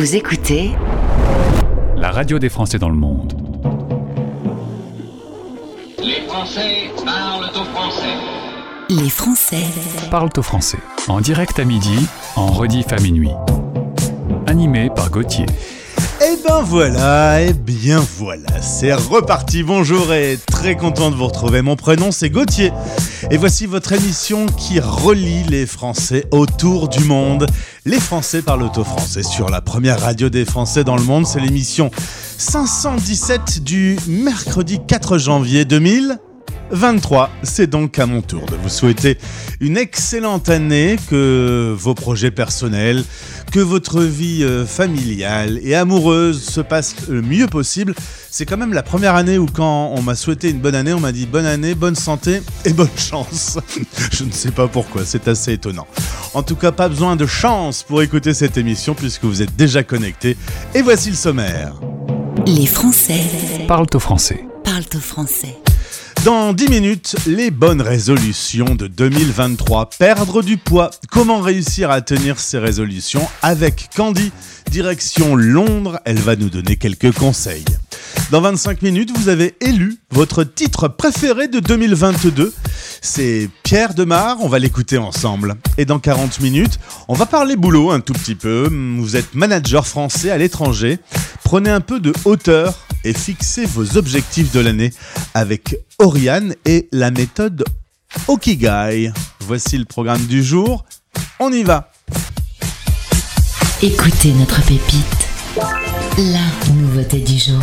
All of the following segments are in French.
Vous écoutez la radio des Français dans le monde. Les Français parlent au français. Les Français Parlent au français. En direct à midi, en rediff à minuit. Animé par Gauthier. Et ben voilà, et bien voilà, c'est reparti, bonjour et très content de vous retrouver. Mon prénom c'est Gauthier et voici votre émission qui relie les Français autour du monde. Les Français parlent auto-français sur la première radio des Français dans le monde, c'est l'émission 517 du mercredi 4 janvier 2000. 23. C'est donc à mon tour de vous souhaiter une excellente année, que vos projets personnels, que votre vie euh, familiale et amoureuse se passent le mieux possible. C'est quand même la première année où quand on m'a souhaité une bonne année, on m'a dit bonne année, bonne santé et bonne chance. Je ne sais pas pourquoi, c'est assez étonnant. En tout cas, pas besoin de chance pour écouter cette émission puisque vous êtes déjà connecté. Et voici le sommaire. Les Français Parlent au français. parlent au français. Dans 10 minutes, les bonnes résolutions de 2023. Perdre du poids. Comment réussir à tenir ces résolutions avec Candy? Direction Londres, elle va nous donner quelques conseils. Dans 25 minutes, vous avez élu votre titre préféré de 2022. C'est Pierre Demar, on va l'écouter ensemble. Et dans 40 minutes, on va parler boulot un tout petit peu. Vous êtes manager français à l'étranger. Prenez un peu de hauteur et fixez vos objectifs de l'année avec Oriane et la méthode Okigai. Voici le programme du jour. On y va. Écoutez notre pépite. La nouveauté du jour.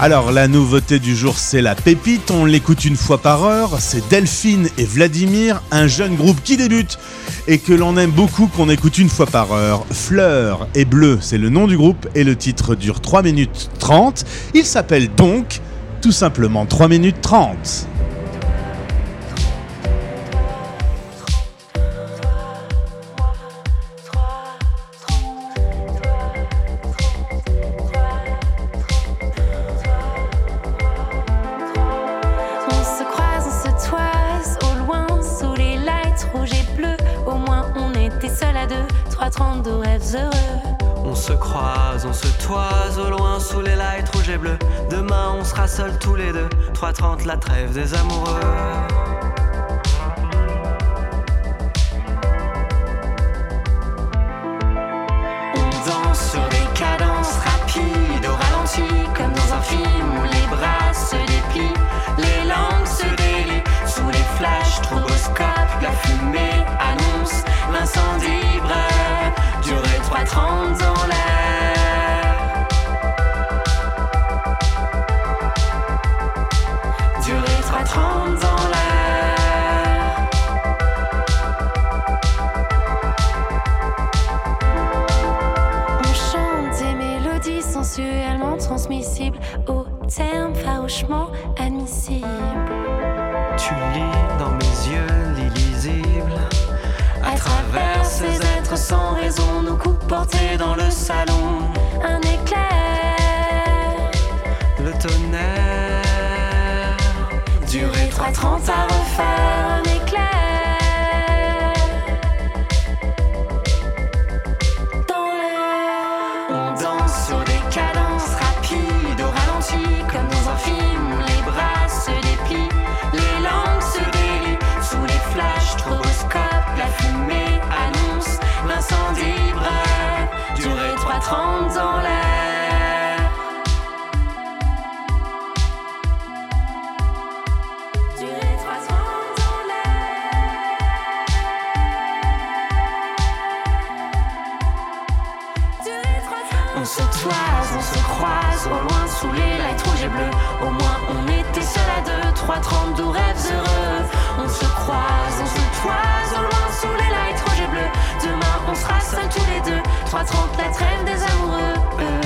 Alors la nouveauté du jour c'est la pépite, on l'écoute une fois par heure, c'est Delphine et Vladimir, un jeune groupe qui débute et que l'on aime beaucoup qu'on écoute une fois par heure. Fleur et Bleu c'est le nom du groupe et le titre dure 3 minutes 30, il s'appelle donc tout simplement 3 minutes 30. La trêve des amoureux. Sensuellement transmissibles aux termes farouchement admissibles. Tu lis dans mes yeux l'illisible. À travers ces êtres sans raison, nos coups portés dans le salon. Un éclair, Le tonnerre. durer 3.30 à refaire. Un éclair. 3, 32 rêves heureux. On se croise, on se toise, au loin sous les lights rouges et bleus. Demain, on sera seuls tous les deux. 3, 30, la trêve des amoureux. Euh.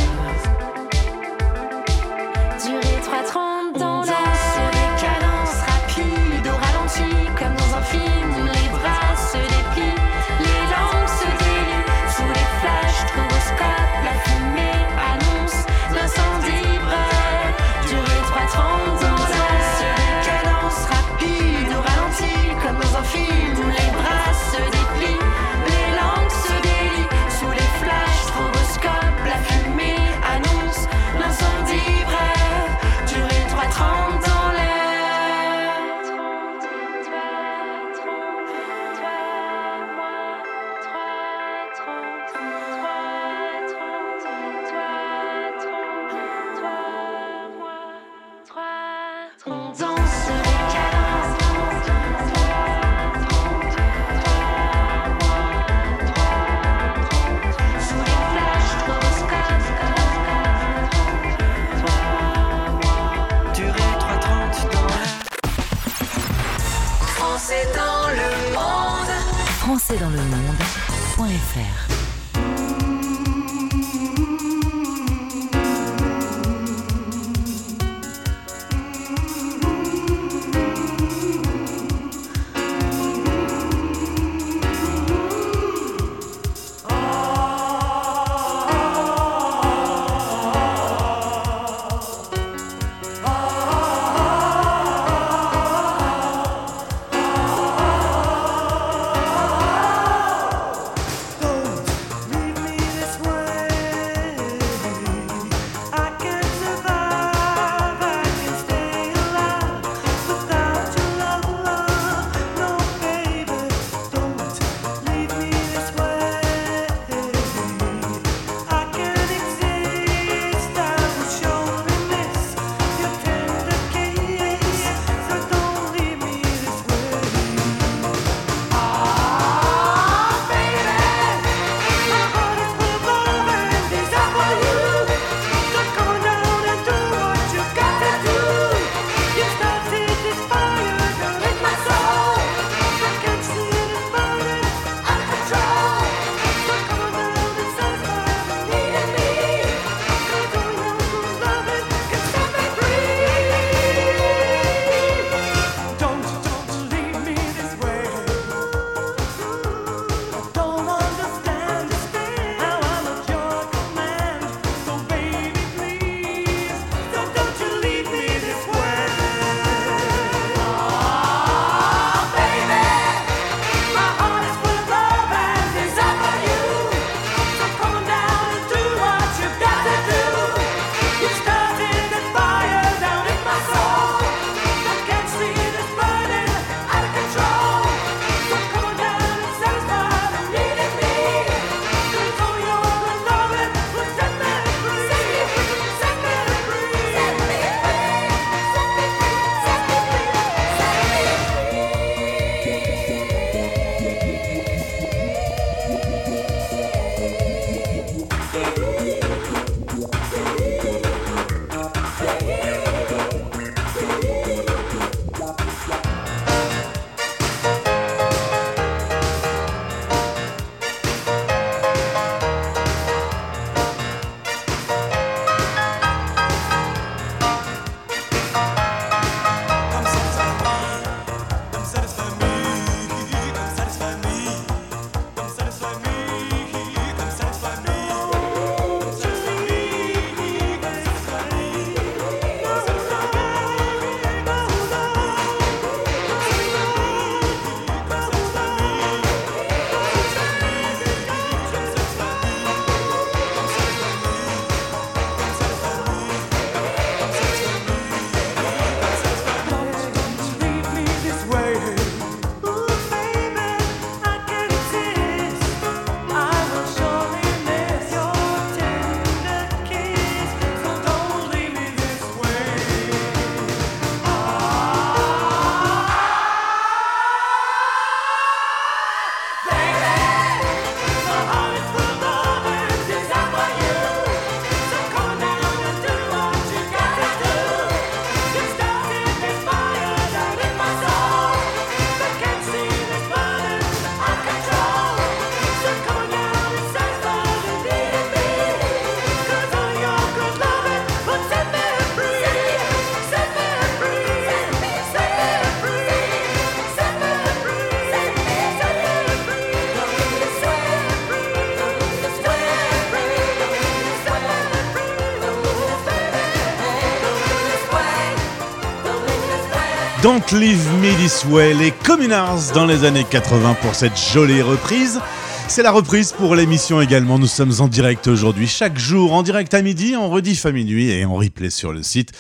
Don't Leave Me This Way, les Communards dans les années 80 pour cette jolie reprise. C'est la reprise pour l'émission également. Nous sommes en direct aujourd'hui, chaque jour, en direct à midi, en rediff à minuit et en replay sur le site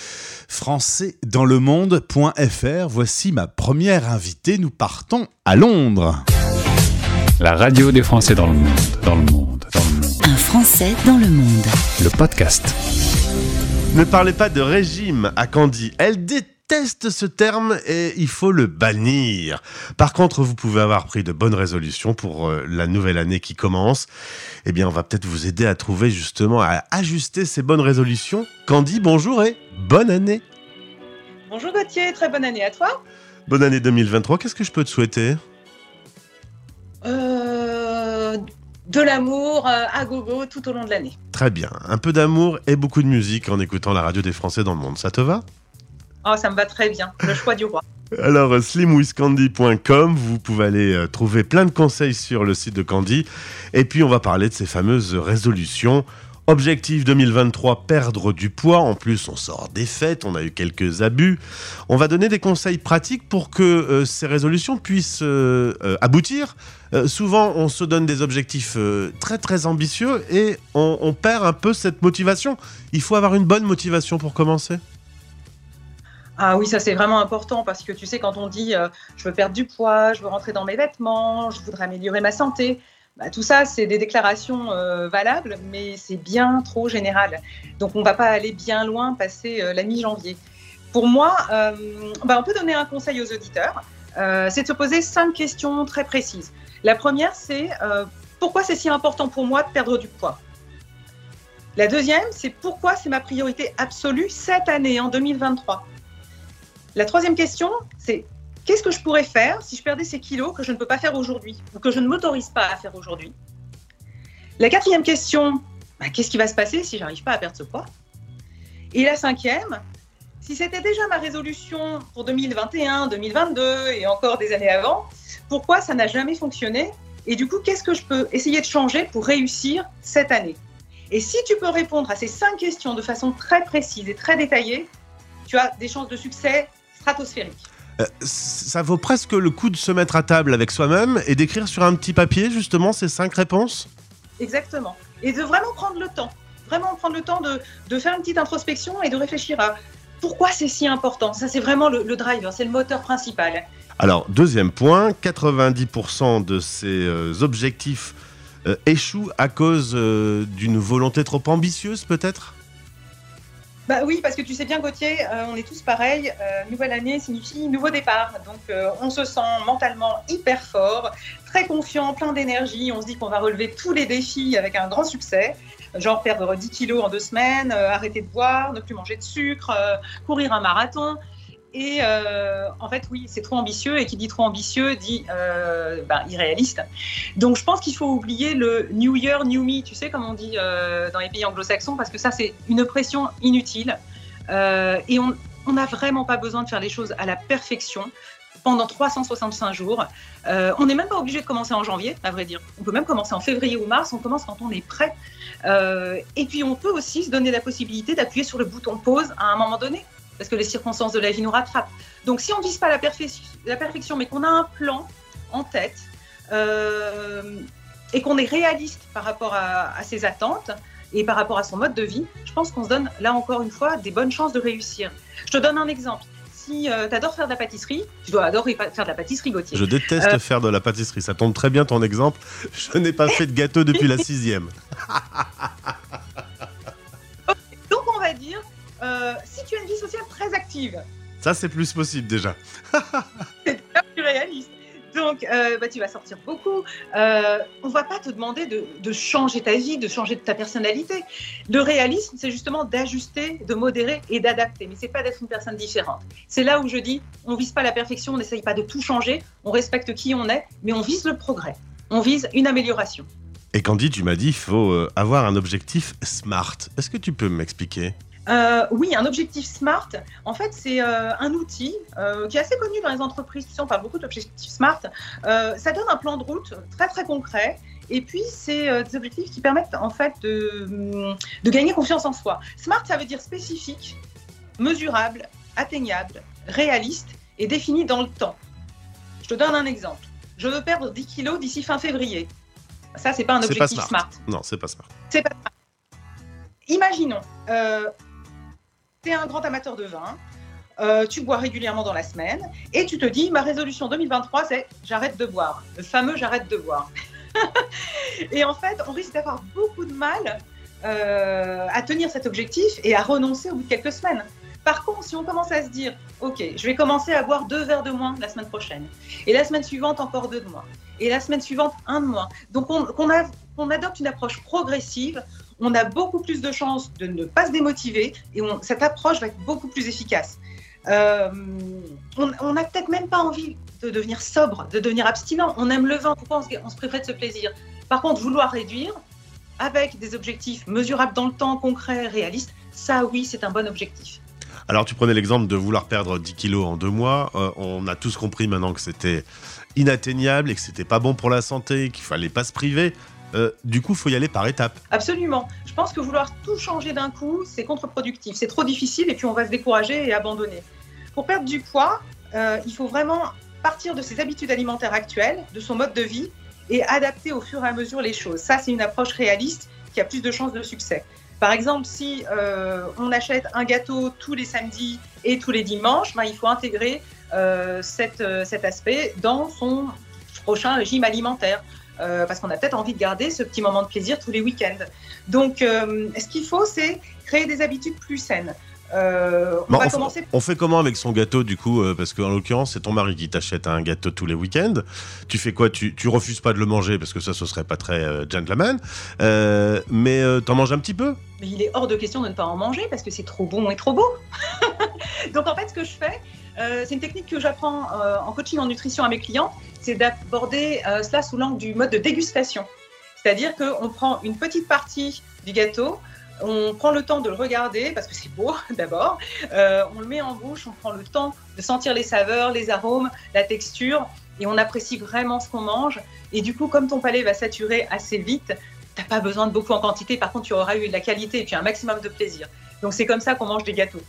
françaisdanslemonde.fr. Voici ma première invitée. Nous partons à Londres. La radio des Français dans le monde, dans le monde, dans le monde. Un Français dans le monde. Le podcast. Ne parlez pas de régime à Candy. Elle déteste déteste ce terme et il faut le bannir. Par contre, vous pouvez avoir pris de bonnes résolutions pour euh, la nouvelle année qui commence. Eh bien, on va peut-être vous aider à trouver justement, à ajuster ces bonnes résolutions. Candy, bonjour et bonne année. Bonjour Gauthier, très bonne année à toi. Bonne année 2023, qu'est-ce que je peux te souhaiter? Euh de l'amour euh, à gogo tout au long de l'année. Très bien. Un peu d'amour et beaucoup de musique en écoutant la radio des Français dans le monde. Ça te va? Oh, ça me va très bien, le choix du roi. Alors, euh, slimwithcandy.com, vous pouvez aller euh, trouver plein de conseils sur le site de Candy. Et puis, on va parler de ces fameuses résolutions. Objectif 2023, perdre du poids. En plus, on sort des fêtes, on a eu quelques abus. On va donner des conseils pratiques pour que euh, ces résolutions puissent aboutir. Souvent, on se donne des objectifs très très ambitieux et on perd un peu cette motivation. Il faut avoir une bonne motivation pour commencer. Ah oui, ça c'est vraiment important parce que tu sais, quand on dit euh, je veux perdre du poids, je veux rentrer dans mes vêtements, je voudrais améliorer ma santé, bah, tout ça c'est des déclarations euh, valables, mais c'est bien trop général. Donc on va pas aller bien loin passer euh, la mi-janvier. Pour moi, bah, on peut donner un conseil aux auditeurs, c'est de se poser cinq questions très précises. La première, c'est pourquoi c'est si important pour moi de perdre du poids? La deuxième, c'est pourquoi c'est ma priorité absolue cette année, en 2023 la troisième question, c'est qu'est-ce que je pourrais faire si je perdais ces kilos que je ne peux pas faire aujourd'hui ou que je ne m'autorise pas à faire aujourd'hui? La quatrième question, bah, qu'est-ce qui va se passer si j'arrive pas à perdre ce poids? Et la cinquième, si c'était déjà ma résolution pour 2021, 2022 et encore des années avant, pourquoi ça n'a jamais fonctionné? Et du coup, qu'est-ce que je peux essayer de changer pour réussir cette année? Et si tu peux répondre à ces cinq questions de façon très précise et très détaillée, tu as des chances de succès stratosphériques. Euh, ça vaut presque le coup de se mettre à table avec soi-même et d'écrire sur un petit papier justement ces cinq réponses? Exactement. Et de vraiment prendre le temps, vraiment prendre le temps de, de faire une petite introspection et de réfléchir à pourquoi c'est si important. Ça, c'est vraiment le, le driver, c'est le moteur principal. Alors, deuxième point, 90% de ces euh, objectifs euh, échouent à cause euh, d'une volonté trop ambitieuse peut-être? Bah oui, parce que tu sais bien, Gauthier, euh, on est tous pareils. Euh, nouvelle année signifie nouveau départ. Donc, euh, on se sent mentalement hyper fort, très confiant, plein d'énergie. On se dit qu'on va relever tous les défis avec un grand succès. Genre perdre 10 kilos en deux semaines, arrêter de boire, ne plus manger de sucre, courir un marathon. Et euh, en fait, oui, c'est trop ambitieux. Et qui dit trop ambitieux dit euh, ben, irréaliste. Donc, je pense qu'il faut oublier le New Year, New Me, tu sais, comme on dit euh, dans les pays anglo-saxons, parce que ça, c'est une pression inutile. Et on n'a vraiment pas besoin de faire les choses à la perfection pendant 365 jours. On n'est même pas obligé de commencer en janvier, à vrai dire. On peut même commencer en février ou mars, on commence quand on est prêt. Et puis on peut aussi se donner la possibilité d'appuyer sur le bouton pause à un moment donné, parce que les circonstances de la vie nous rattrapent. Donc si on ne vise pas la, perfec- la perfection, mais qu'on a un plan en tête, euh, et qu'on est réaliste par rapport à, à ses attentes et par rapport à son mode de vie, je pense qu'on se donne là encore une fois des bonnes chances de réussir. Je te donne un exemple. Si tu adores faire de la pâtisserie, tu dois adorer faire de la pâtisserie, Gauthier. Je déteste Euh. faire de la pâtisserie, ça tombe très bien ton exemple. Je n'ai pas fait de gâteau depuis la sixième. euh, si tu as une vie sociale très active, Ça c'est plus possible déjà. c'est plus réaliste. Donc, euh, bah, tu vas sortir beaucoup. Euh, on va pas te demander de, de changer ta vie, de changer ta personnalité. Le réalisme, c'est justement d'ajuster, de modérer et d'adapter. Mais c'est pas d'être une personne différente. C'est là où je dis, on vise pas la perfection, on n'essaye pas de tout changer, on respecte qui on est, mais on vise le progrès. On vise une amélioration. Et Candy, tu m'as dit il faut avoir un objectif SMART. Est-ce que tu peux m'expliquer? Euh, oui, un objectif SMART, en fait, c'est euh, un outil euh, qui est assez connu dans les entreprises. Tu sais, on parle beaucoup d'objectifs SMART. Ça donne un plan de route très très concret. Et puis, c'est des objectifs qui permettent en fait de, de gagner confiance en soi. SMART, ça veut dire spécifique, mesurable, atteignable, réaliste et défini dans le temps. Je te donne un exemple. Je veux perdre 10 kilos d'ici fin février. Ça, c'est pas un pas objectif smart. SMART. Non, c'est pas SMART. C'est pas grave. Imaginons, euh, tu es un grand amateur de vin, euh, tu bois régulièrement dans la semaine, et tu te dis, ma résolution 2023, c'est j'arrête de boire. Le fameux j'arrête de boire. et en fait, on risque d'avoir beaucoup de mal euh, à tenir cet objectif et à renoncer au bout de quelques semaines. Par contre, si on commence à se dire, OK, je vais commencer à boire deux verres de moins la semaine prochaine, et la semaine suivante, encore deux de moins, et la semaine suivante, un de moins. Donc, qu'on adopte une approche progressive, on a beaucoup plus de chances de ne pas se démotiver, et cette approche va être beaucoup plus efficace. Euh, on n'a peut-être même pas envie de devenir sobre, de devenir abstinent. On aime le vin, on se, on priverait de ce plaisir Par contre, vouloir réduire avec des objectifs mesurables dans le temps, concrets, réalistes, ça oui, c'est un bon objectif. Alors tu prenais l'exemple de vouloir perdre 10 kilos en deux mois. Euh, on a tous compris maintenant que c'était inatteignable et que c'était pas bon pour la santé, qu'il fallait pas se priver. Euh, du coup, il faut y aller par étapes. Absolument. Je pense que vouloir tout changer d'un coup, c'est contre-productif. C'est trop difficile et puis on va se décourager et abandonner. Pour perdre du poids, euh, il faut vraiment partir de ses habitudes alimentaires actuelles, de son mode de vie et adapter au fur et à mesure les choses. Ça, c'est une approche réaliste qui a plus de chances de succès. Par exemple, si euh, on achète un gâteau tous les samedis et tous les dimanches, ben, il faut intégrer cet aspect dans son prochain régime alimentaire. Euh, parce qu'on a peut-être envie de garder ce petit moment de plaisir tous les week-ends. Donc, euh, ce qu'il faut, c'est créer des habitudes plus saines. Euh, on Bon, va on, commencer on fait comment avec son gâteau du coup euh, Parce qu'en l'occurrence, c'est ton mari qui t'achète un gâteau tous les week-ends. Tu fais quoi? Tu, tu refuses pas de le manger parce que ça, ce serait pas très euh, gentleman. Mais t'en manges un petit peu? Mais il est hors de question de ne pas en manger parce que c'est trop bon et trop beau. Donc en fait, ce que je fais, euh, c'est une technique que j'apprends euh, en coaching en nutrition à mes clients, c'est d'aborder euh, cela sous l'angle du mode de dégustation. C'est-à-dire qu'on prend une petite partie du gâteau, on prend le temps de le regarder parce que c'est beau d'abord, on le met en bouche, on prend le temps de sentir les saveurs, les arômes, la texture et on apprécie vraiment ce qu'on mange. Et du coup, comme ton palais va saturer assez vite, t'as pas besoin de beaucoup en quantité. Par contre, tu auras eu de la qualité et puis un maximum de plaisir. Donc c'est comme ça qu'on mange des gâteaux.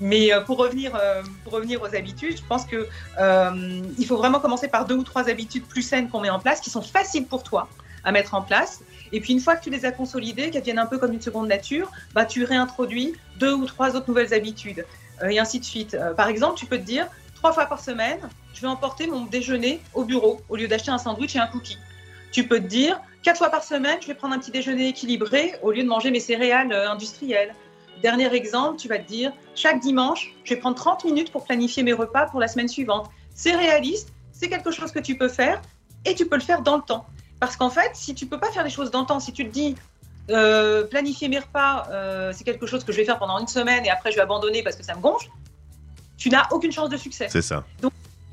Mais euh, pour revenir, euh, pour revenir aux habitudes, je pense que euh, il faut vraiment commencer par deux ou trois habitudes plus saines qu'on met en place, qui sont faciles pour toi à mettre en place. Et puis une fois que tu les as consolidées, qu'elles viennent un peu comme une seconde nature, bah, tu réintroduis deux ou trois autres nouvelles habitudes, et ainsi de suite. Par exemple, tu peux te dire, trois fois par semaine, je vais emporter mon déjeuner au bureau, au lieu d'acheter un sandwich et un cookie. Tu peux te dire, quatre fois par semaine, je vais prendre un petit déjeuner équilibré, au lieu de manger mes céréales industrielles. Dernier exemple, tu vas te dire, chaque dimanche, je vais prendre 30 minutes pour planifier mes repas pour la semaine suivante. C'est réaliste, c'est quelque chose que tu peux faire et tu peux le faire dans le temps. Parce qu'en fait, si tu peux pas faire les choses dans le temps, si tu te dis, euh, planifier mes repas, euh, c'est quelque chose que je vais faire pendant une semaine et après je vais abandonner parce que ça me gonfle, tu n'as aucune chance de succès. C'est ça.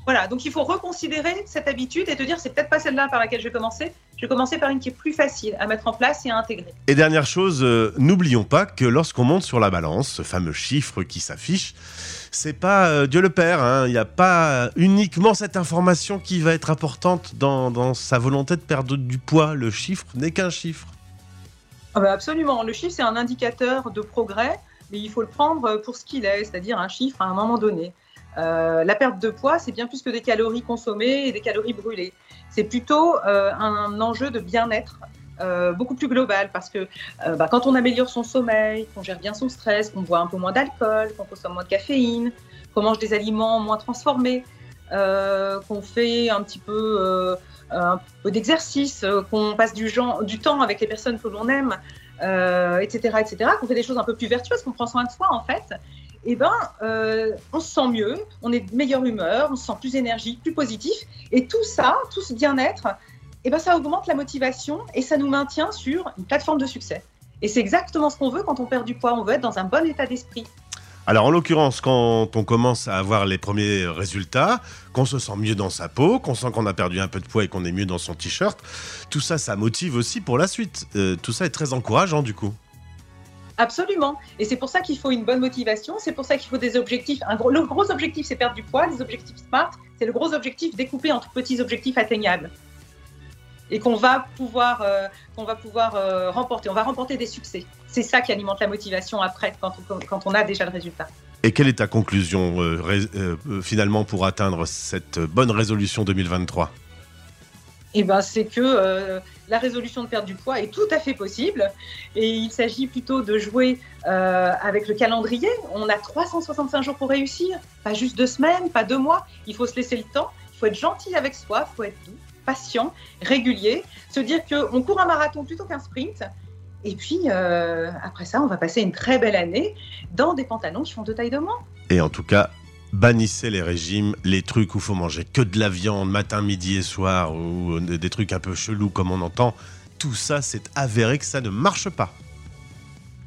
Voilà, donc il faut reconsidérer cette habitude et te dire, c'est peut-être pas celle-là par laquelle je vais commencer, je vais commencer par une qui est plus facile à mettre en place et à intégrer. Et dernière chose, euh, n'oublions pas que lorsqu'on monte sur la balance, ce fameux chiffre qui s'affiche, c'est pas euh, Dieu le Père. hein. Il n'y a pas uniquement cette information qui va être importante dans, dans sa volonté de perdre du poids. Le chiffre n'est qu'un chiffre. Ah bah absolument, le chiffre c'est un indicateur de progrès, mais il faut le prendre pour ce qu'il est, c'est-à-dire un chiffre à un moment donné. Euh, la perte de poids, c'est bien plus que des calories consommées et des calories brûlées. C'est plutôt euh, un enjeu de bien-être euh, beaucoup plus global parce que bah, quand on améliore son sommeil, qu'on gère bien son stress, qu'on boit un peu moins d'alcool, qu'on consomme moins de caféine, qu'on mange des aliments moins transformés, qu'on fait un petit peu, d'exercice, qu'on passe du, du temps avec les personnes que l'on aime, etc., etc., qu'on fait des choses un peu plus vertueuses, qu'on prend soin de soi en fait, eh ben, euh, on se sent mieux, on est de meilleure humeur, on se sent plus énergique, plus positif, et tout ça, tout ce bien-être, eh ben, ça augmente la motivation et ça nous maintient sur une plateforme de succès. Et c'est exactement ce qu'on veut quand on perd du poids, on veut être dans un bon état d'esprit. Alors en l'occurrence, quand on commence à avoir les premiers résultats, qu'on se sent mieux dans sa peau, qu'on sent qu'on a perdu un peu de poids et qu'on est mieux dans son t-shirt, tout ça, ça motive aussi pour la suite. Euh, tout ça est très encourageant du coup. Absolument. Et c'est pour ça qu'il faut une bonne motivation, c'est pour ça qu'il faut des objectifs. Un gros, le gros objectif, c'est perdre du poids. Les objectifs SMART, c'est le gros objectif découpé entre petits objectifs atteignables. Et qu'on va pouvoir, euh, qu'on va pouvoir euh, remporter. On va remporter des succès. C'est ça qui alimente la motivation après, quand on, quand on a déjà le résultat. Et quelle est ta conclusion euh, ré- finalement pour atteindre cette bonne résolution 2023 Eh ben, c'est que la résolution de perdre du poids est tout à fait possible. Et il s'agit plutôt de jouer euh, avec le calendrier. On a 365 jours pour réussir, pas juste deux semaines, pas deux mois. Il faut se laisser le temps, il faut être gentil avec soi, il faut être doux, patient, régulier, se dire qu'on court un marathon plutôt qu'un sprint. Et puis, euh, après ça, on va passer une très belle année dans des pantalons qui font deux tailles de moins. Et en tout cas, bannissez les régimes, les trucs où faut manger que de la viande matin, midi et soir, ou euh, des trucs un peu chelous comme on entend. Tout ça, c'est avéré que ça ne marche pas.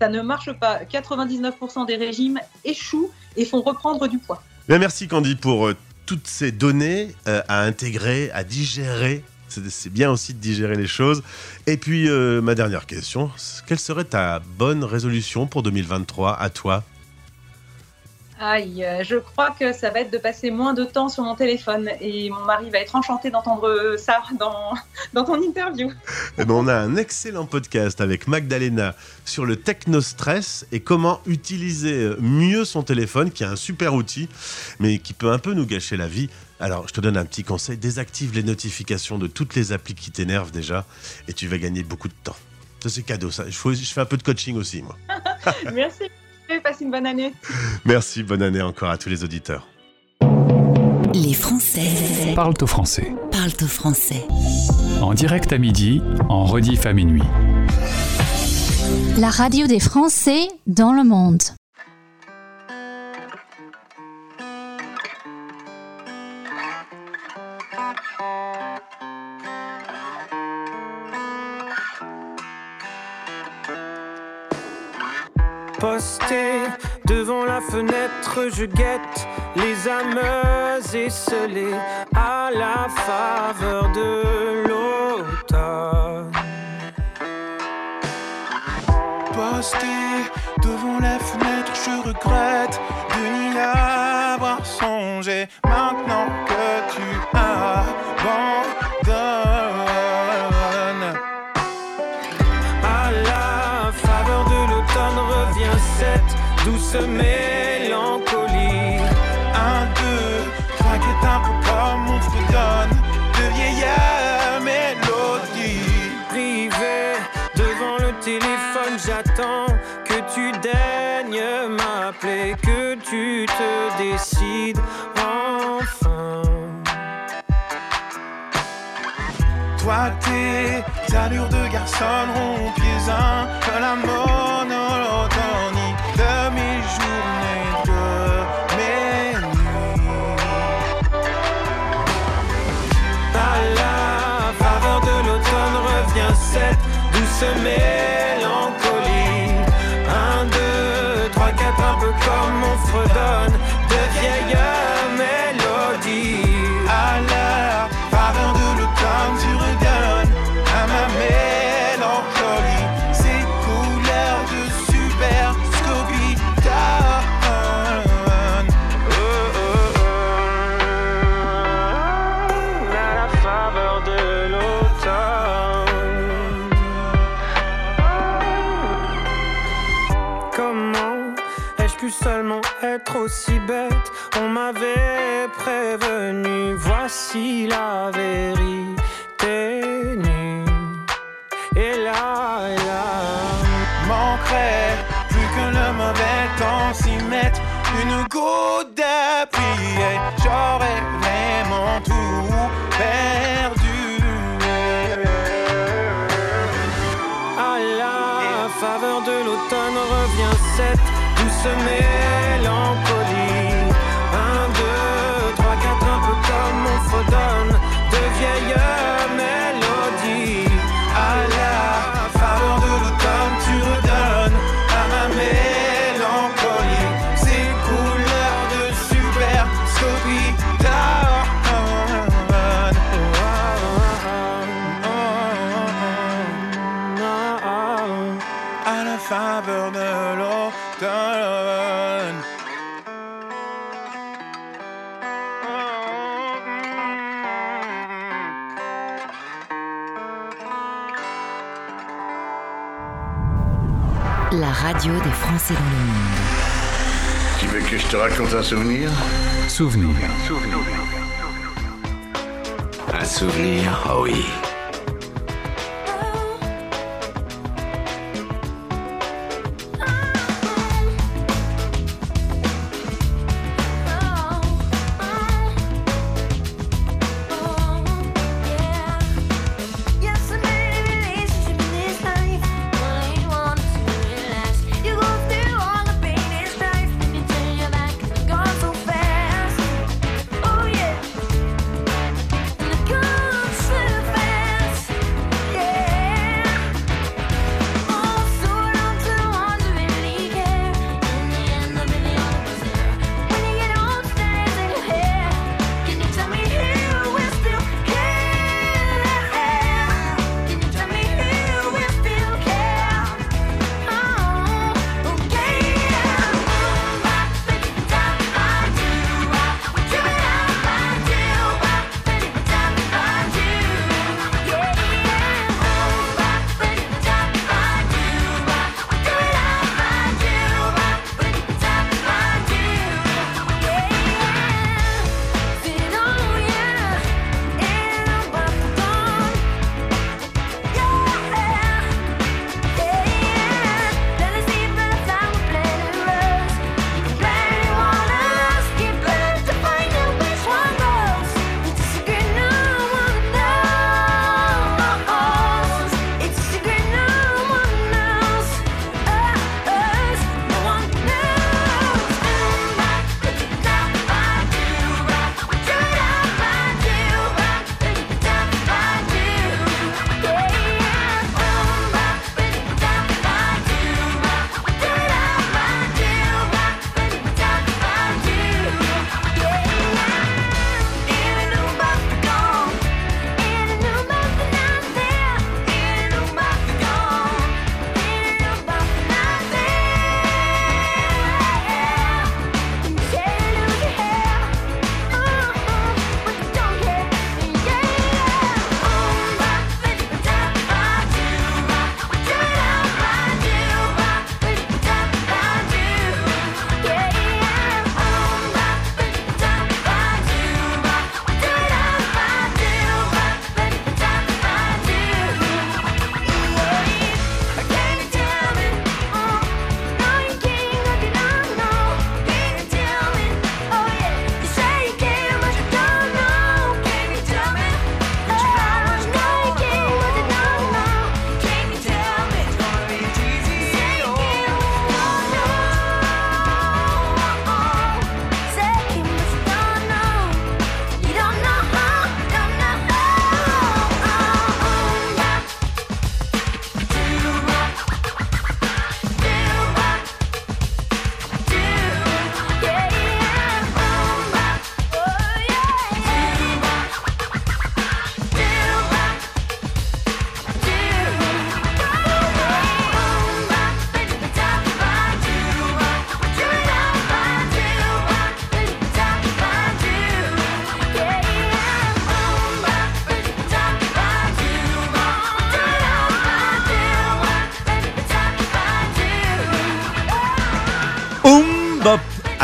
Ça ne marche pas. 99% des régimes échouent et font reprendre du poids. Bien, merci Candy pour euh, toutes ces données euh, à intégrer, à digérer C'est bien aussi de digérer les choses. Et puis, euh, ma dernière question, quelle serait ta bonne résolution pour 2023 à toi? Aïe, je crois que ça va être de passer moins de temps sur mon téléphone et mon mari va être enchanté d'entendre ça dans, dans ton interview. Eh ben, on a un excellent podcast avec Magdalena sur le technostress et comment utiliser mieux son téléphone, qui est un super outil, mais qui peut un peu nous gâcher la vie. Alors, je te donne un petit conseil, désactive les notifications de toutes les applis qui t'énervent déjà et tu vas gagner beaucoup de temps. Ça, c'est cadeau, ça. Je, je fais un peu de coaching aussi, moi. Merci. Passe une bonne année. Merci, bonne année encore à tous les auditeurs. Les Français Parle au français. parlent au français. En direct à midi, en rediff à minuit. La radio des Français dans le monde. Je guette les âmes esselées à la faveur de l'automne. Posté devant la fenêtre, je regrette de n'y Tes allures de garçon rompiez un peu la monotonie de mes journées, de mes nuits. À la faveur de l'automne revient cette douce mélancolie. Un, deux, trois, quatre, un peu comme on fredonne de vieilles aussi bête On m'avait prévenu, voici la vérité nue. Et là, et là, manquerait plus que le mauvais temps s'y mette une goutte de et j'aurais vraiment tout perdu. à la faveur de l'automne revient cette douce La radio des Français dans le monde. Tu veux que je te raconte un souvenir? Souvenir. Un souvenir Oh oui.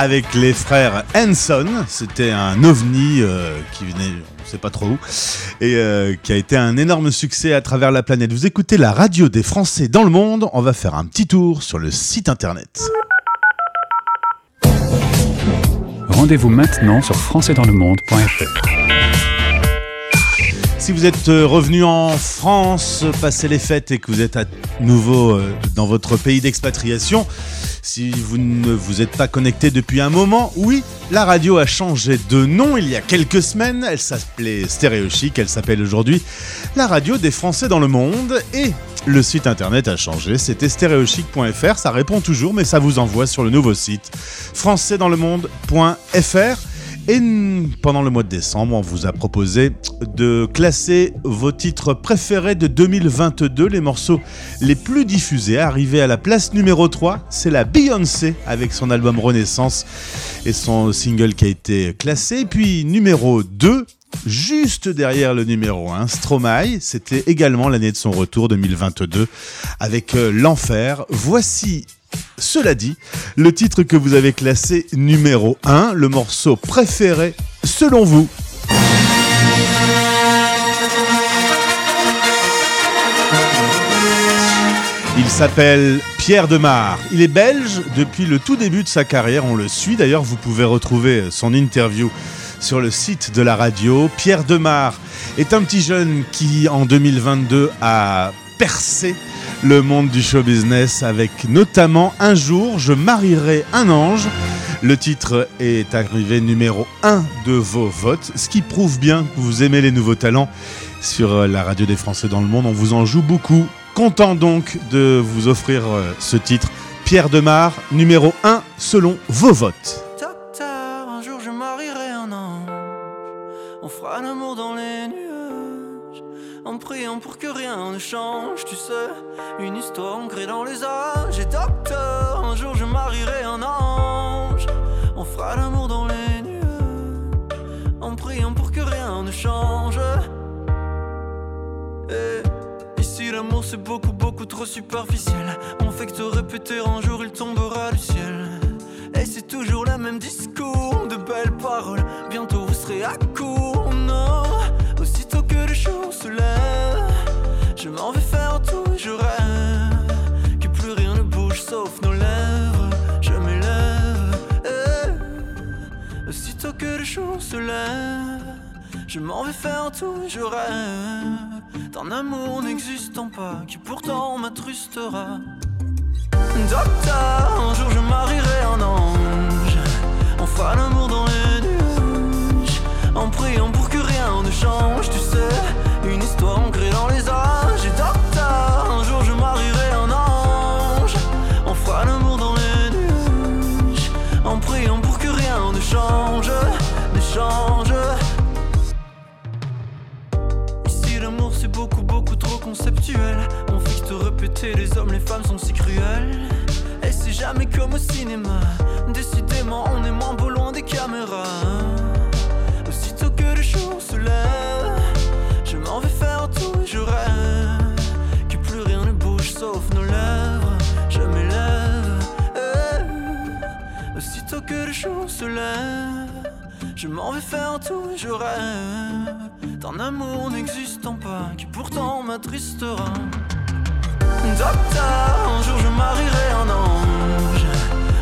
Avec les frères Hanson. C'était un ovni euh, qui venait, on ne sait pas trop où, et euh, qui a été un énorme succès à travers la planète. Vous écoutez la radio des Français dans le monde. On va faire un petit tour sur le site internet. Rendez-vous maintenant sur françaisdanslemonde.fr. Si vous êtes euh, revenu en France, passer les fêtes et que vous êtes à nouveau dans votre pays d'expatriation, si vous ne vous êtes pas connecté depuis un moment, oui, la radio a changé de nom il y a quelques semaines. Elle s'appelait Stéréo Chic, elle s'appelle aujourd'hui la radio des Français dans le monde et le site internet a changé, c'était stéréochic.fr, ça répond toujours mais ça vous envoie sur le nouveau site françaisdanslemonde.fr. Et pendant le mois de décembre, on vous a proposé de classer vos titres préférés de 2022, les morceaux les plus diffusés. Arrivé à la place numéro 3, c'est la Beyoncé avec son album Renaissance et son single qui a été classé. Puis numéro 2, juste derrière le numéro 1, Stromae, c'était également l'année de son retour 2022 avec euh, L'Enfer. Voici cela dit, le titre que vous avez classé numéro 1, le morceau préféré selon vous. Il s'appelle Pierre Demar. Il est belge depuis le tout début de sa carrière, on le suit d'ailleurs, vous pouvez retrouver son interview sur le site de la radio. Pierre Demar est un petit jeune qui en 2022 a percé le monde du show business avec notamment Un jour je marierai un ange. Le titre est arrivé numéro 1 de vos votes, ce qui prouve bien que vous aimez les nouveaux talents sur la radio des Français dans le monde. On vous en joue beaucoup. Content donc de vous offrir euh, ce titre. Pierre Demar, numéro 1 selon vos votes. Pour que rien ne change, tu sais. Une histoire ancrée dans les âges. Et docteur, un jour je marierai un ange. On fera l'amour dans les nuages. En priant pour que rien ne change. Et ici l'amour c'est beaucoup beaucoup trop superficiel. On fait que te répéter un jour il tombera du ciel. Et c'est toujours le même discours, de belles paroles. Bientôt vous serez à court, je m'en vais faire tout je rêve. D'un amour n'existant pas, qui pourtant m'attrustera. Docteur, un jour je marierai un ange. On fera l'amour dans les nuages. En priant pour que rien ne change, tu sais. Une histoire ancrée dans les âges. Conceptuel On te répéter les hommes les femmes sont si cruels. Et c'est jamais comme au cinéma. Décidément on est moins beau loin des caméras. Aussitôt que le jour se lève Je m'en vais faire tout et je rêve Que plus rien ne bouge sauf nos lèvres. Je m'élève eh. Aussitôt que le jour se lève je m'en vais faire tout et je rêve d'un amour n'existant pas qui pourtant m'attristera. Docteur, un jour je marierai un ange.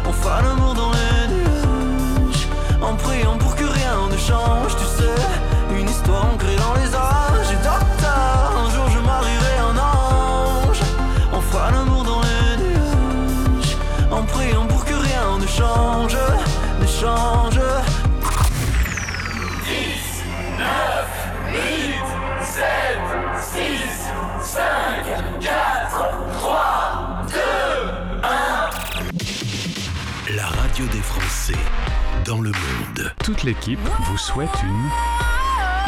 On fera l'amour dans les nuages. En priant pour que rien ne change, tu sais. Une histoire ancrée dans les âges. Docteur, un jour je marierai un ange. On fera l'amour dans les nuages. En priant pour que rien ne change, ne change. 2, 1. La radio des Français dans le monde. Toute l'équipe vous souhaite une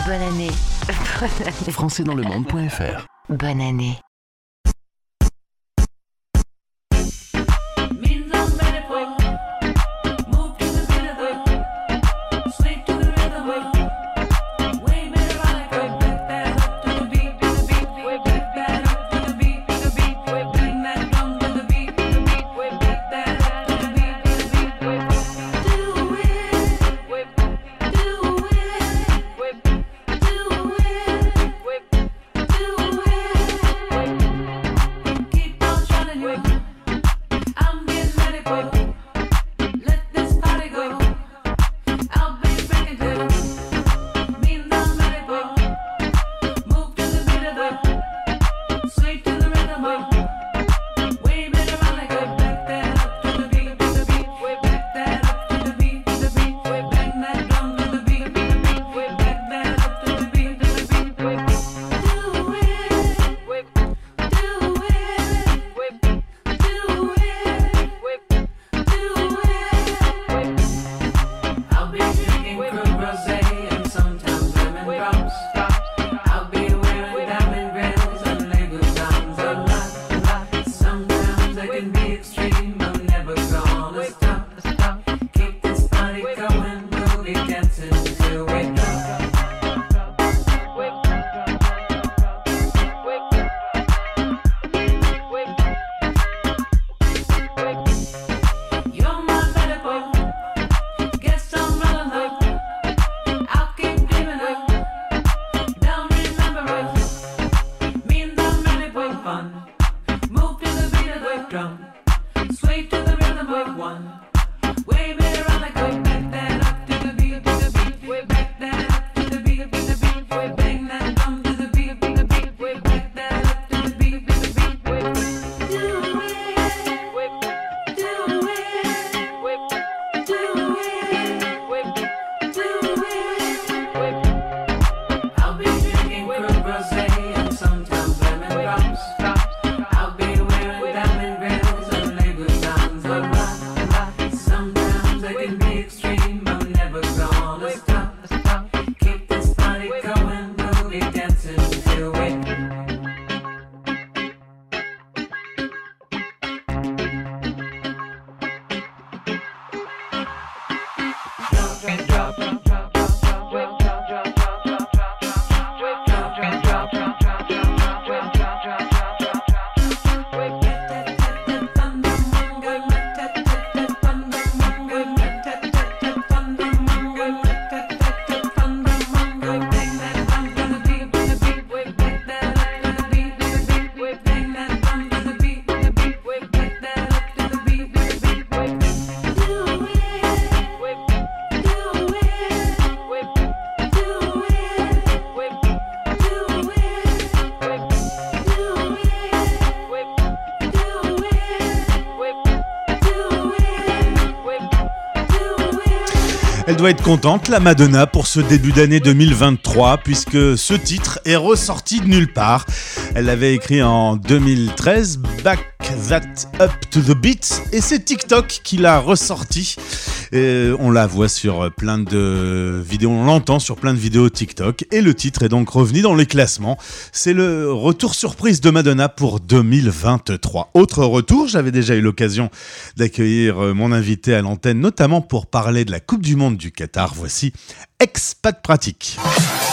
Bonne année. Bonne année. Françaisdanslemonde.fr Bonne année. Elle doit être contente, la Madonna, pour ce début d'année 2023, puisque ce titre est ressorti de nulle part. Elle l'avait écrit en 2013, Back That Up to the Beat, et c'est TikTok qui l'a ressorti. Et on la voit sur plein de vidéos, on l'entend sur plein de vidéos TikTok, et le titre est donc revenu dans les classements. C'est le retour surprise de Madonna pour 2023. Autre retour, j'avais déjà eu l'occasion d'accueillir mon invité à l'antenne, notamment pour parler de la Coupe du Monde du Qatar. Voici Expat Pratique.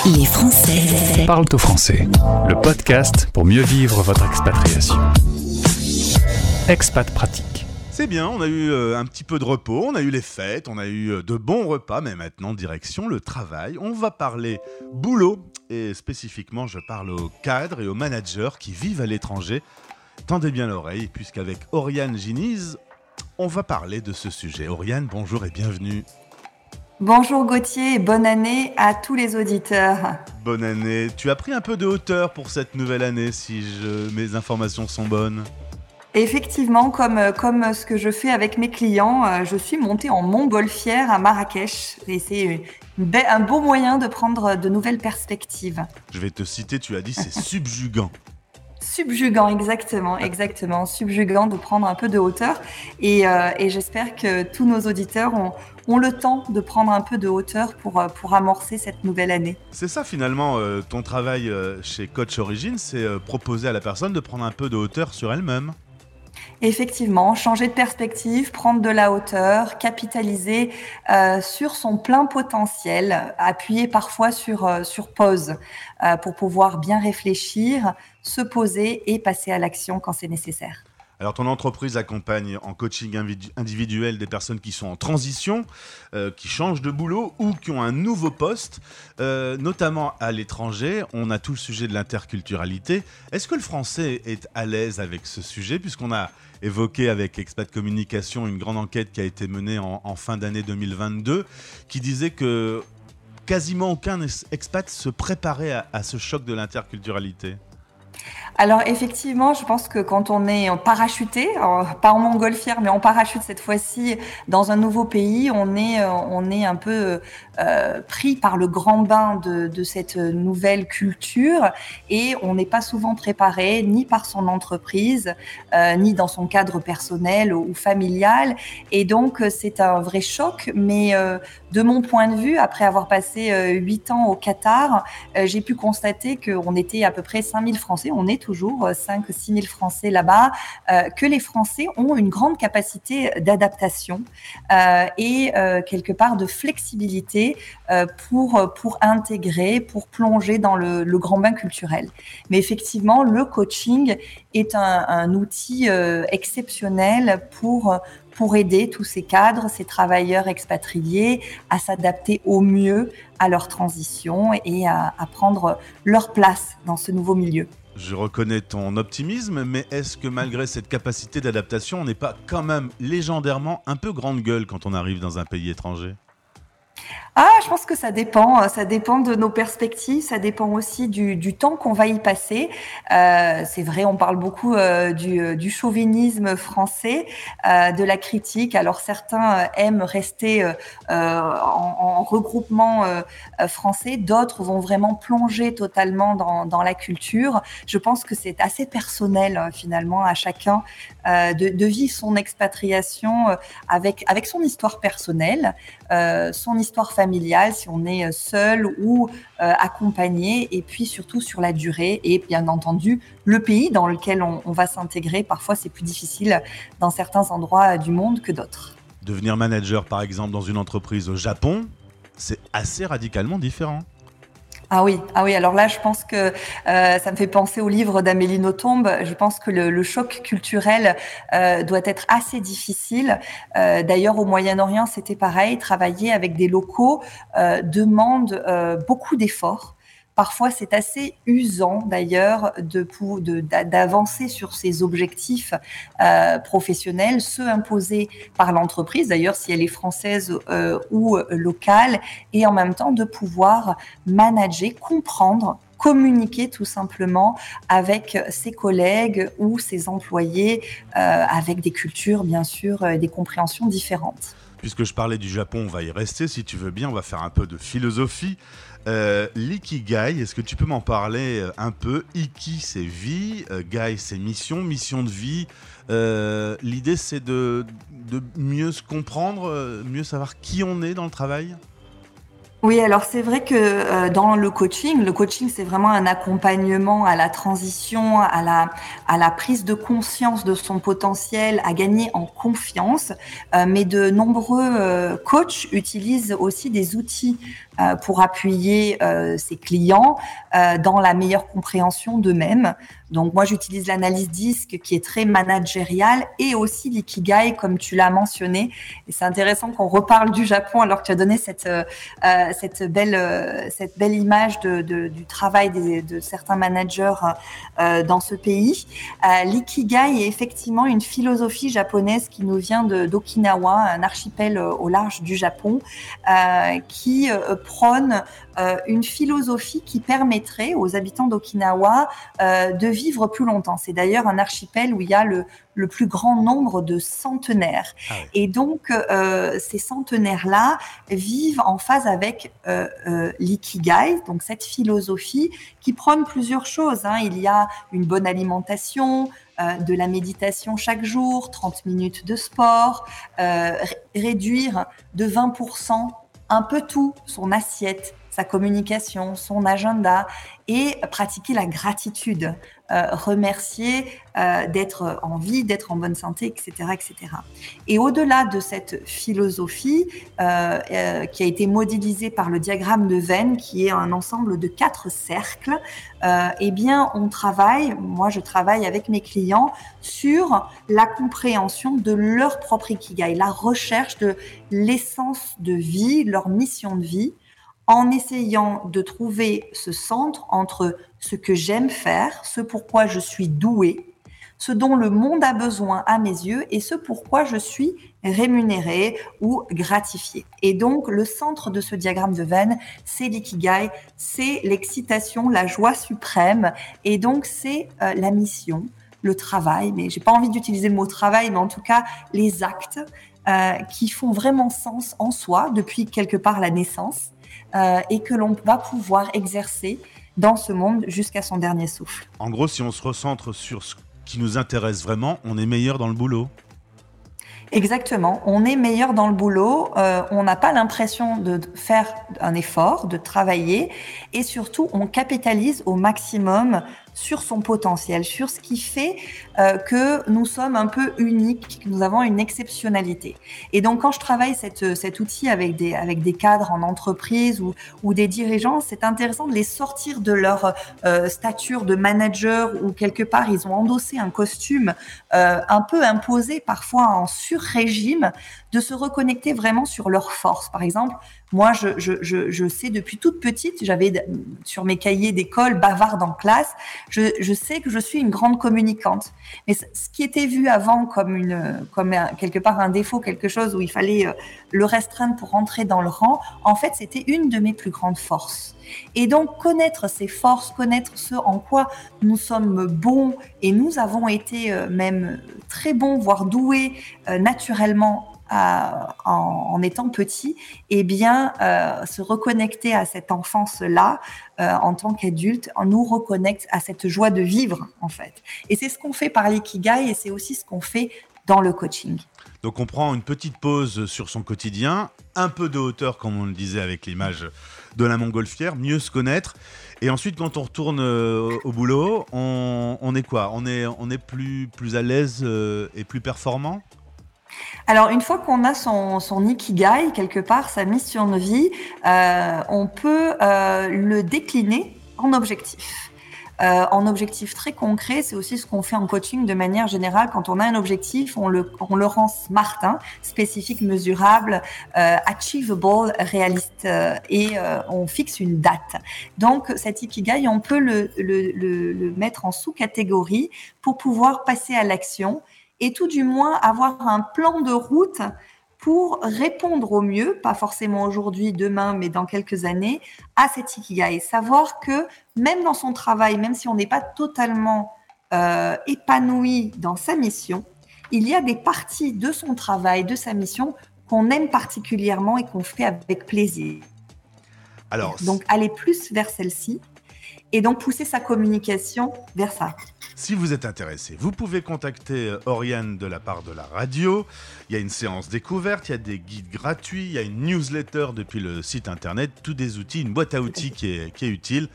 Les Français parlent au français. Le podcast pour mieux vivre votre expatriation. Expat Pratique. C'est bien, on a eu euh, un petit peu de repos, on a eu les fêtes, on a eu euh, de bons repas, mais maintenant direction le travail. On va parler boulot et spécifiquement je parle aux cadres et aux managers qui vivent à l'étranger. Tendez bien l'oreille puisqu'avec Oriane Giniz, on va parler de ce sujet. Oriane, bonjour et bienvenue. Bonjour Gauthier et bonne année à tous les auditeurs. Bonne année. Tu as pris un peu de hauteur pour cette nouvelle année si je... mes informations sont bonnes? Effectivement, comme, comme ce que je fais avec mes clients, euh, je suis montée en montgolfière à Marrakech et c'est un beau moyen de prendre de nouvelles perspectives. Je vais te citer, tu as dit c'est subjugant. Subjugant, exactement, exactement. Subjugant de prendre un peu de hauteur. Et, euh, et j'espère que tous nos auditeurs ont, ont, le temps de prendre un peu de hauteur pour, euh, pour amorcer cette nouvelle année. C'est ça finalement, euh, ton travail euh, chez Coach Origin, c'est euh, proposer à la personne de prendre un peu de hauteur sur elle-même. Effectivement, changer de perspective, prendre de la hauteur, capitaliser euh, sur son plein potentiel, appuyer parfois sur, euh, sur pause euh, pour pouvoir bien réfléchir, se poser et passer à l'action quand c'est nécessaire. Alors ton entreprise accompagne en coaching individuel des personnes qui sont en transition, euh, qui changent de boulot ou qui ont un nouveau poste, euh, notamment à l'étranger. On a tout le sujet de l'interculturalité. Est-ce que le français est à l'aise avec ce sujet puisqu'on a évoqué avec Expat Communication une grande enquête qui a été menée en, fin d'année 2022 qui disait que quasiment aucun expat se préparait à ce choc de l'interculturalité? Alors effectivement, je pense que quand on est parachuté, pas en montgolfière, mais en parachute cette fois-ci dans un nouveau pays, on est, euh, on est un peu euh, pris par le grand bain de, cette nouvelle culture et on n'est pas souvent préparé ni par son entreprise, euh, ni dans son cadre personnel ou familial. Et donc c'est un vrai choc, mais de mon point de vue, après avoir passé huit ans au Qatar, j'ai pu constater qu'on était à peu près 5000 Français, on est toujours 5 6 000 Français là-bas, euh, que les Français ont une grande capacité d'adaptation euh, et euh, quelque part de flexibilité pour, pour intégrer, pour plonger dans le, grand bain culturel. Mais effectivement, le coaching est un, outil exceptionnel pour pour aider tous ces cadres, ces travailleurs expatriés à s'adapter au mieux à leur transition et à, prendre leur place dans ce nouveau milieu. Je reconnais ton optimisme, mais est-ce que malgré cette capacité d'adaptation, on n'est pas quand même légendairement un peu grande gueule quand on arrive dans un pays étranger? Ah, je pense que ça dépend. Ça dépend de nos perspectives. Ça dépend aussi du, temps qu'on va y passer. Euh, c'est vrai, on parle beaucoup euh, du, euh, chauvinisme français, euh, de la critique. Alors certains euh, aiment rester euh, en, en, regroupement français, d'autres vont vraiment plonger totalement dans, la culture. Je pense que c'est assez personnel finalement à chacun de, de, vivre son expatriation avec avec son histoire personnelle, son histoire familiale si on est euh, seul ou euh, accompagné, et puis surtout sur la durée et bien entendu le pays dans lequel on, va s'intégrer. Parfois, c'est plus difficile dans certains endroits du monde que d'autres. Devenir manager, par exemple, dans une entreprise au Japon, c'est assez radicalement différent. Ah oui, ah oui. Alors là, je pense que euh, ça me fait penser au livre d'Amélie Nothomb. Je pense que le, choc culturel euh, doit être assez difficile. Euh, D'ailleurs, au Moyen-Orient, c'était pareil. Travailler avec des locaux demande beaucoup d'efforts. Parfois, c'est assez usant d'ailleurs de, d'avancer sur ces objectifs euh, professionnels, ceux imposés par l'entreprise, d'ailleurs si elle est française euh, ou locale, et en même temps de pouvoir manager, comprendre communiquer tout simplement avec ses collègues ou ses employés euh, avec des cultures, bien sûr, des compréhensions différentes. Puisque je parlais du Japon, on va y rester si tu veux bien, on va faire un peu de philosophie. Euh, L'ikigai, est-ce que tu peux m'en parler euh, un peu? Iki, c'est vie, euh, Gai, c'est mission, mission de vie. L'idée, c'est de, mieux se comprendre, mieux savoir qui on est dans le travail? Oui, alors c'est vrai que dans le coaching, le coaching c'est vraiment un accompagnement à la transition, à la prise de conscience de son potentiel, à gagner en confiance. Mais de nombreux coachs utilisent aussi des outils pour appuyer euh, ses clients euh, dans la meilleure compréhension d'eux-mêmes. Donc moi j'utilise l'analyse disque qui est très managériale et aussi l'ikigai comme tu l'as mentionné. Et c'est intéressant qu'on reparle du Japon alors que tu as donné cette cette belle cette belle image de, du travail de certains managers dans ce pays. l'ikigai est effectivement une philosophie japonaise qui nous vient d'Okinawa, un archipel au large du Japon, qui prône euh, une philosophie qui permettrait aux habitants d'Okinawa euh, de vivre plus longtemps. C'est d'ailleurs un archipel où il y a le, le plus grand nombre de centenaires. Ah Et donc, euh, ces centenaires-là vivent en phase avec euh, euh, l'ikigai, donc cette philosophie qui prône plusieurs choses. Hein. Il y a une bonne alimentation, de la méditation chaque jour, 30 minutes de sport, réduire de 20% un peu tout, son assiette, sa communication, son agenda et pratiquer la gratitude, euh, remercier euh, d'être en vie, d'être en bonne santé, etc. etc. Et au-delà de cette philosophie euh, qui a été modélisée par le diagramme de Venn, qui est un ensemble de quatre cercles, eh bien, on travaille, moi je travaille avec mes clients sur la compréhension de leur propre ikigai, la recherche de l'essence de vie, leur mission de vie, en essayant de trouver ce centre entre ce que j'aime faire, ce pourquoi je suis doué, ce dont le monde a besoin à mes yeux et ce pourquoi je suis rémunéré ou gratifié. Et donc, le centre de ce diagramme de Venn, c'est l'ikigai, c'est l'excitation, la joie suprême, et donc c'est euh, la mission, le travail, mais j'ai pas envie d'utiliser le mot travail, mais en tout cas les actes euh, qui font vraiment sens en soi depuis quelque part la naissance euh, et que l'on va pouvoir exercer dans ce monde jusqu'à son dernier souffle. En gros, si on se recentre sur ce qui nous intéresse vraiment, on est meilleur dans le boulot. Exactement, on est meilleur dans le boulot, euh, on n'a pas l'impression de faire un effort, de travailler, et surtout on capitalise au maximum sur son potentiel, sur ce qui fait euh, que nous sommes un peu uniques, que nous avons une exceptionnalité. Et donc, quand je travaille cet outil avec des, cadres en entreprise ou, des dirigeants, c'est intéressant de les sortir de leur euh, stature de manager ou quelque part, ils ont endossé un costume euh, un peu imposé, parfois en sur-régime, de se reconnecter vraiment sur leurs forces. Par exemple, moi, je, sais depuis toute petite, j'avais sur mes cahiers d'école bavarde en classe, je, sais que je suis une grande communicante. Mais ce qui était vu avant comme quelque part un défaut, quelque chose où il fallait euh, le restreindre pour rentrer dans le rang, en fait, c'était une de mes plus grandes forces. Et donc, connaître ces forces, connaître ce en quoi nous sommes bons et nous avons été euh, même très bons, voire doués euh, naturellement en, étant petit, eh bien, euh, se reconnecter à cette enfance-là euh, en tant qu'adulte, nous reconnecte à cette joie de vivre, en fait. Et c'est ce qu'on fait par l'ikigai et c'est aussi ce qu'on fait dans le coaching. Donc on prend une petite pause sur son quotidien, un peu de hauteur, comme on le disait avec l'image de la montgolfière, mieux se connaître. Et ensuite, quand on retourne euh, au boulot, on, est quoi? On est, on est plus, plus à l'aise et plus performant? Alors, une fois qu'on a son, ikigai, quelque part, sa mission de vie, euh, on peut euh, le décliner en objectif. Euh, en objectif très concret, c'est aussi ce qu'on fait en coaching de manière générale. Quand on a un objectif, on le, rend smart, hein, spécifique, mesurable, achievable, réaliste, et on fixe une date. Donc, cet ikigai, on peut le mettre en sous-catégorie pour pouvoir passer à l'action et tout du moins avoir un plan de route pour répondre au mieux, pas forcément aujourd'hui, demain, mais dans quelques années, à cet ikigai. Savoir que même dans son travail, même si on n'est pas totalement euh, épanoui dans sa mission, il y a des parties de son travail, de sa mission, qu'on aime particulièrement et qu'on fait avec plaisir. Alors, donc aller plus vers celle-ci et donc pousser sa communication vers ça. Si vous êtes intéressé, vous pouvez contacter euh, Oriane de la part de la radio. Il y a une séance découverte, il y a des guides gratuits, il y a une newsletter depuis le site internet, tous des outils, une boîte à outils qui est, qui est utile.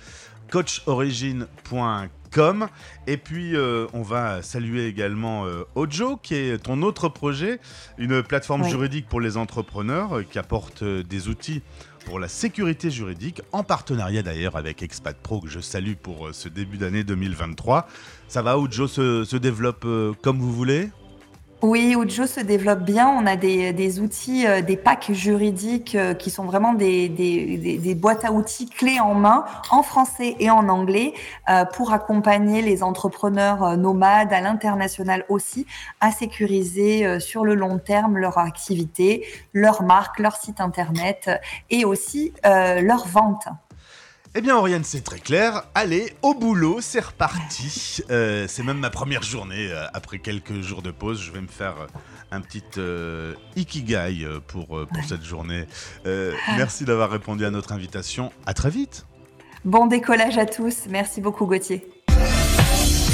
coachorigine.com et puis euh, on va saluer également euh, Ojo qui est ton autre projet, une plateforme juridique pour les entrepreneurs qui apporte des outils pour la sécurité juridique, en partenariat d'ailleurs avec Expat Pro, que je salue pour euh, ce début d'année 2023. Ça va, Ujo se, se développe euh, comme vous voulez? Oui, Ujo se développe bien. On a des, outils, euh, des packs juridiques qui sont vraiment des, des, boîtes à outils clés en main, en français et en anglais, pour accompagner les entrepreneurs nomades à l'international aussi à sécuriser sur le long terme leur activité, leur marque, leur site internet et aussi leur vente. Eh bien, Oriane, c'est très clair. Allez, au boulot, c'est reparti. Euh, c'est même ma première journée. Euh, après quelques jours de pause, je vais me faire euh, un petit ikigai pour, pour cette journée. merci d'avoir répondu à notre invitation. À très vite. Bon décollage à tous. Merci beaucoup, Gauthier.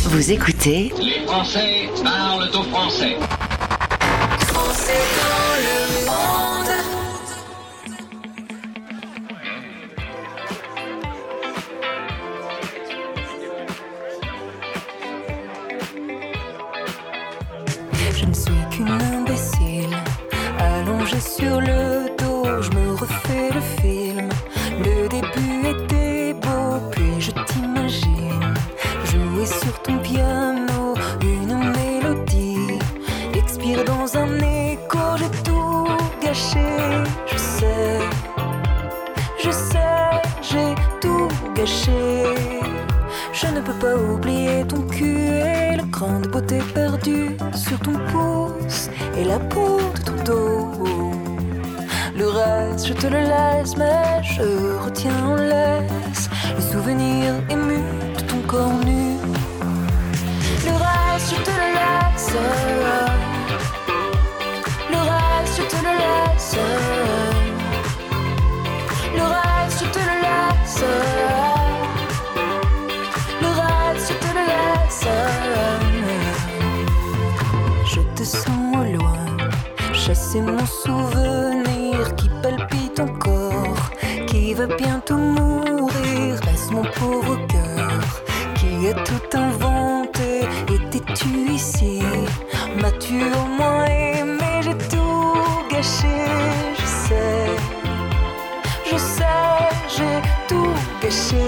Vous écoutez Les Français parlent au français. Français dans le monde. Beauté perdu sur ton pouce et la peau de ton dos. Le reste, je te le laisse, mais je retiens en laisse le souvenir ému de ton corps nu. Le reste, je te le laisse. Le reste, je te le laisse. Le reste, je te le laisse. Chasser mon souvenir qui palpite encore, qui va bientôt mourir. Laisse mon pauvre cœur qui a tout inventé. Étais-tu ici? M'as-tu au moins aimé? J'ai tout gâché, je sais. Je sais, j'ai tout gâché.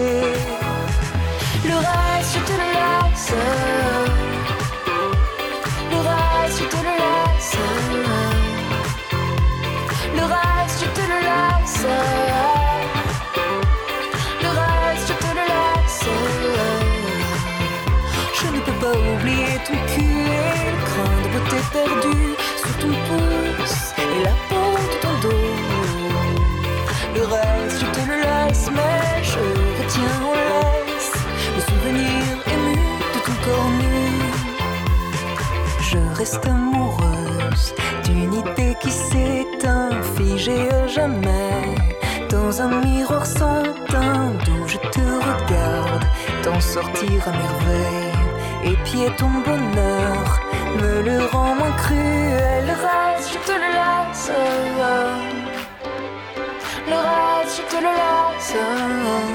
Le reste, je te le laisse. Sortir à merveille. Et puis ton bonheur me le rend moins cruel. Le reste, je te le laisse. Le reste, je te le laisse.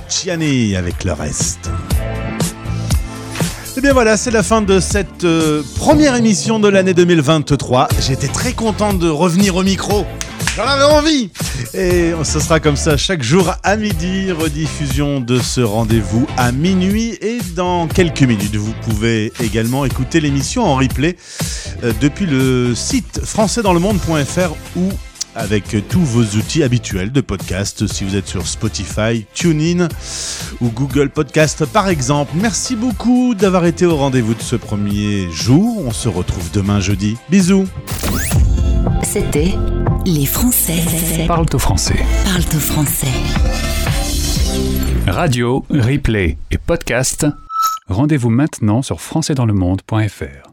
avec le reste. Et bien voilà, c'est la fin de cette euh, première émission de l'année 2023. J'étais très content de revenir au micro. J'en avais envie Et ce sera comme ça chaque jour à midi, rediffusion de ce rendez-vous à minuit. Et dans quelques minutes, vous pouvez également écouter l'émission en replay euh, depuis le site françaisdanslemonde.fr ou avec tous vos outils habituels de podcast si vous êtes sur Spotify, TuneIn ou Google Podcast par exemple. Merci beaucoup d'avoir été au rendez-vous de ce premier jour. On se retrouve demain jeudi. Bisous. C'était Les Français. Parle au français. Parle au français. Radio, replay et podcast. Rendez-vous maintenant sur françaisdanslemonde.fr.